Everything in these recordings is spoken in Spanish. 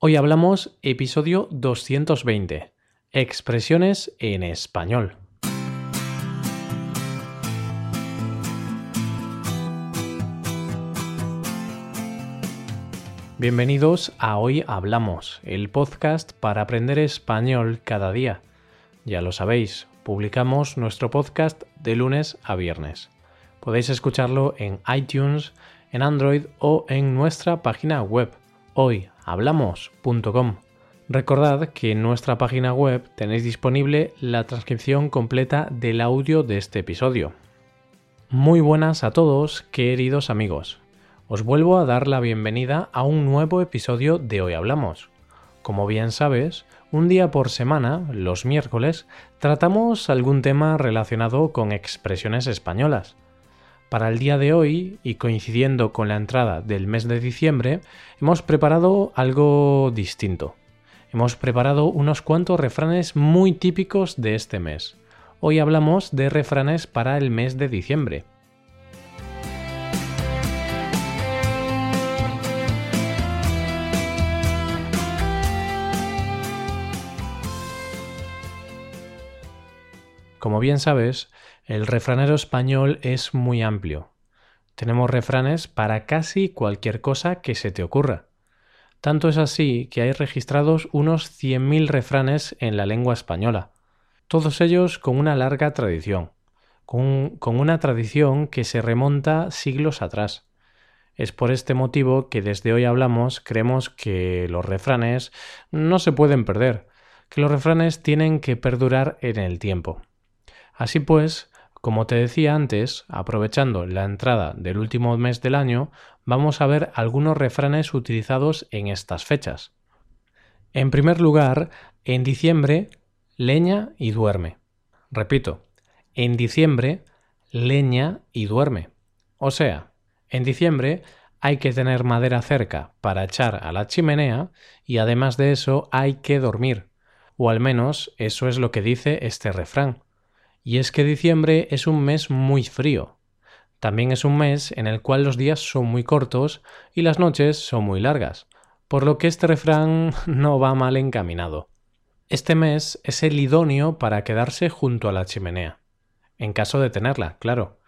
Hoy hablamos episodio 220, expresiones en español. Bienvenidos a Hoy Hablamos, el podcast para aprender español cada día. Ya lo sabéis, publicamos nuestro podcast de lunes a viernes. Podéis escucharlo en iTunes, en Android o en nuestra página web hoyhablamos.com. Recordad que en nuestra página web tenéis disponible la transcripción completa del audio de este episodio. Muy buenas a todos, queridos amigos. Os vuelvo a dar la bienvenida a un nuevo episodio de Hoy Hablamos. Como bien sabes, un día por semana, los miércoles, tratamos algún tema relacionado con expresiones españolas. Para el día de hoy, y coincidiendo con la entrada del mes de diciembre, hemos preparado algo distinto. Hemos preparado unos cuantos refranes muy típicos de este mes. Hoy hablamos de refranes para el mes de diciembre. Como bien sabes, el refranero español es muy amplio. Tenemos refranes para casi cualquier cosa que se te ocurra. Tanto es así que hay registrados unos 100.000 refranes en la lengua española, todos ellos con una larga tradición, con, con, una tradición que se remonta siglos atrás. Es por este motivo que desde hoy hablamos creemos que los refranes no se pueden perder, que los refranes tienen que perdurar en el tiempo. Así pues, como te decía antes, aprovechando la entrada del último mes del año, vamos a ver algunos refranes utilizados en estas fechas. En primer lugar, en diciembre, leña y duerme. Repito, en diciembre, leña y duerme. O sea, en diciembre hay que tener madera cerca para echar a la chimenea y además de eso hay que dormir. O al menos eso es lo que dice este refrán. Y es que diciembre es un mes muy frío. También es un mes en el cual los días son muy cortos y las noches son muy largas, por lo que este refrán no va mal encaminado. Este mes es el idóneo para quedarse junto a la chimenea, en caso de tenerla, claro.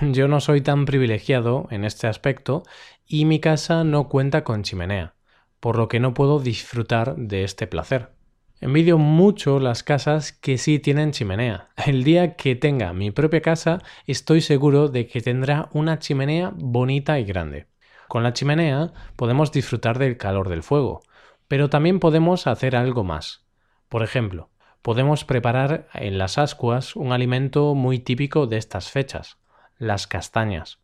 Yo no soy tan privilegiado en este aspecto y mi casa no cuenta con chimenea, por lo que no puedo disfrutar de este placer. Envidio mucho las casas que sí tienen chimenea. El día que tenga mi propia casa estoy seguro de que tendrá una chimenea bonita y grande. Con la chimenea podemos disfrutar del calor del fuego, pero también podemos hacer algo más. Por ejemplo, podemos preparar en las ascuas un alimento muy típico de estas fechas, las castañas.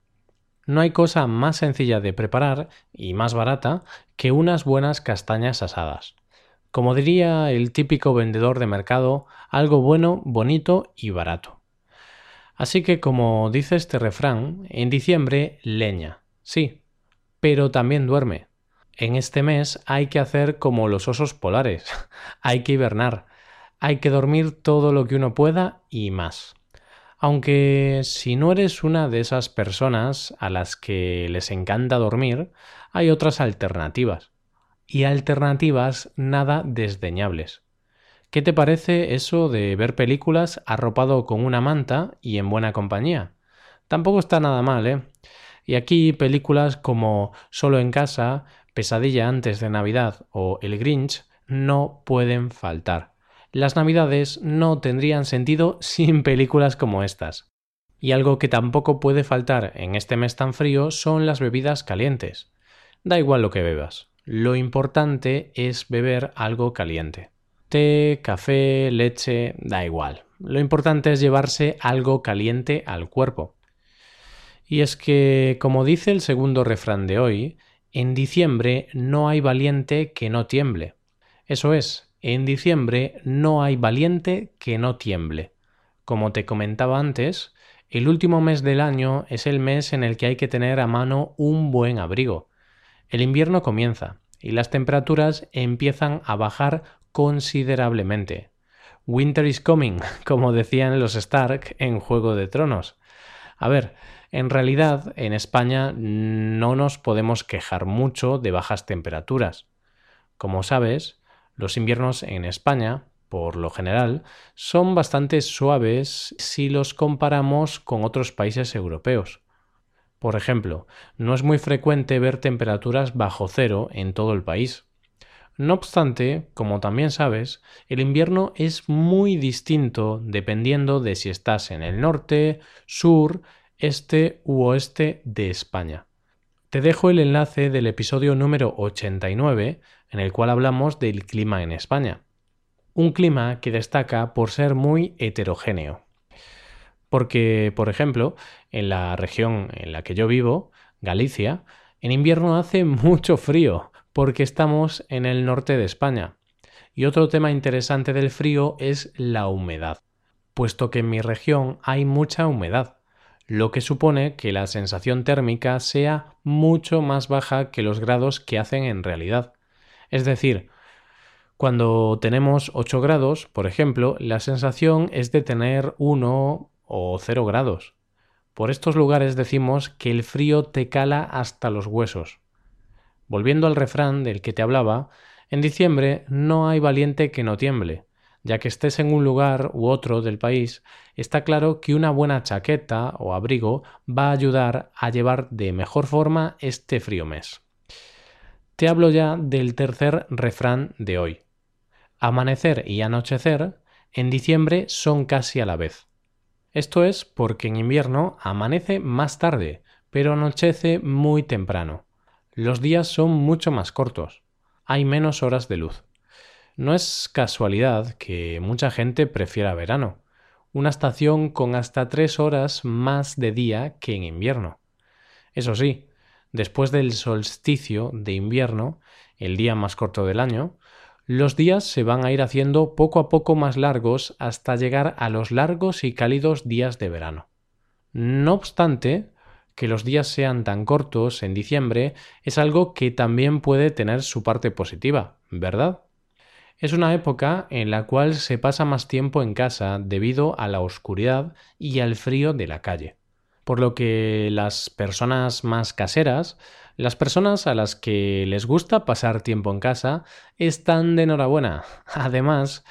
No hay cosa más sencilla de preparar y más barata que unas buenas castañas asadas. Como diría el típico vendedor de mercado, algo bueno, bonito y barato. Así que, como dice este refrán, en diciembre leña, sí, pero también duerme. En este mes hay que hacer como los osos polares, hay que hibernar, hay que dormir todo lo que uno pueda y más. Aunque si no eres una de esas personas a las que les encanta dormir, hay otras alternativas y alternativas nada desdeñables. ¿Qué te parece eso de ver películas arropado con una manta y en buena compañía? Tampoco está nada mal, ¿eh? Y aquí películas como Solo en casa, Pesadilla antes de Navidad o El Grinch no pueden faltar. Las Navidades no tendrían sentido sin películas como estas. Y algo que tampoco puede faltar en este mes tan frío son las bebidas calientes. Da igual lo que bebas, lo importante es beber algo caliente. Té, café, leche, da igual. Lo importante es llevarse algo caliente al cuerpo. Y es que, como dice el segundo refrán de hoy, en diciembre no hay valiente que no tiemble. Eso es, en diciembre no hay valiente que no tiemble. Como te comentaba antes, el último mes del año es el mes en el que hay que tener a mano un buen abrigo. El invierno comienza y las temperaturas empiezan a bajar considerablemente. Winter is coming, como decían los Stark en Juego de Tronos. A ver, en realidad en España no nos podemos quejar mucho de bajas temperaturas. Como sabes, los inviernos en España, por lo general, son bastante suaves si los comparamos con otros países europeos. Por ejemplo, no es muy frecuente ver temperaturas bajo cero en todo el país. No obstante, como también sabes, el invierno es muy distinto dependiendo de si estás en el norte, sur, este u oeste de España. Te dejo el enlace del episodio número 89 en el cual hablamos del clima en España. Un clima que destaca por ser muy heterogéneo. Porque, por ejemplo, en la región en la que yo vivo, Galicia, en invierno hace mucho frío, porque estamos en el norte de España. Y otro tema interesante del frío es la humedad, puesto que en mi región hay mucha humedad, lo que supone que la sensación térmica sea mucho más baja que los grados que hacen en realidad. Es decir, cuando tenemos 8 grados, por ejemplo, la sensación es de tener 1 o 0 grados. Por estos lugares decimos que el frío te cala hasta los huesos. Volviendo al refrán del que te hablaba, en diciembre no hay valiente que no tiemble. Ya que estés en un lugar u otro del país, está claro que una buena chaqueta o abrigo va a ayudar a llevar de mejor forma este frío mes. Te hablo ya del tercer refrán de hoy. Amanecer y anochecer en diciembre son casi a la vez. Esto es porque en invierno amanece más tarde, pero anochece muy temprano. Los días son mucho más cortos. Hay menos horas de luz. No es casualidad que mucha gente prefiera verano, una estación con hasta tres horas más de día que en invierno. Eso sí, después del solsticio de invierno, el día más corto del año, los días se van a ir haciendo poco a poco más largos hasta llegar a los largos y cálidos días de verano. No obstante, que los días sean tan cortos en diciembre es algo que también puede tener su parte positiva, ¿verdad? Es una época en la cual se pasa más tiempo en casa debido a la oscuridad y al frío de la calle. Por lo que las personas más caseras, las personas a las que les gusta pasar tiempo en casa, están de enhorabuena. Además,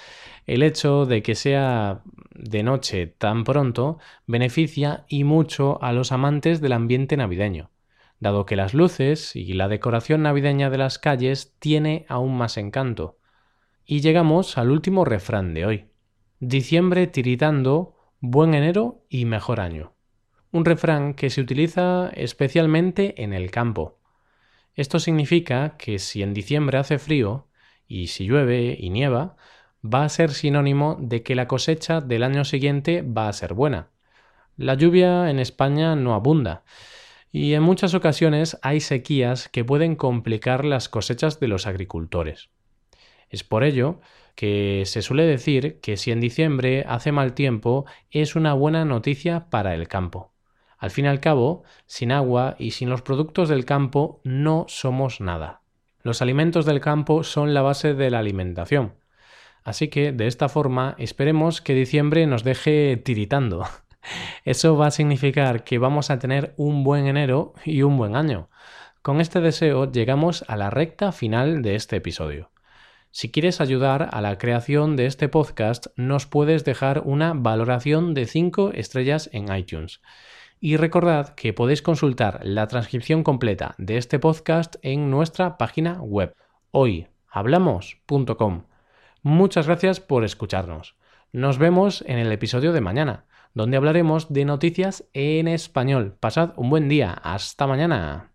el hecho de que sea de noche tan pronto beneficia y mucho a los amantes del ambiente navideño, dado que las luces y la decoración navideña de las calles tiene aún más encanto. Y llegamos al último refrán de hoy. Diciembre tiritando, buen enero y mejor año. Un refrán que se utiliza especialmente en el campo. Esto significa que si en diciembre hace frío, y si llueve y nieva, va a ser sinónimo de que la cosecha del año siguiente va a ser buena. La lluvia en España no abunda y en muchas ocasiones hay sequías que pueden complicar las cosechas de los agricultores. Es por ello que se suele decir que si en diciembre hace mal tiempo es una buena noticia para el campo. Al fin y al cabo, sin agua y sin los productos del campo no somos nada. Los alimentos del campo son la base de la alimentación, Así que de esta forma esperemos que diciembre nos deje tiritando. Eso va a significar que vamos a tener un buen enero y un buen año. Con este deseo llegamos a la recta final de este episodio. Si quieres ayudar a la creación de este podcast, nos puedes dejar una valoración de 5 estrellas en iTunes. Y recordad que podéis consultar la transcripción completa de este podcast en nuestra página web hoyhablamos.com. Muchas gracias por escucharnos. Nos vemos en el episodio de mañana, donde hablaremos de noticias en español. Pasad un buen día. Hasta mañana.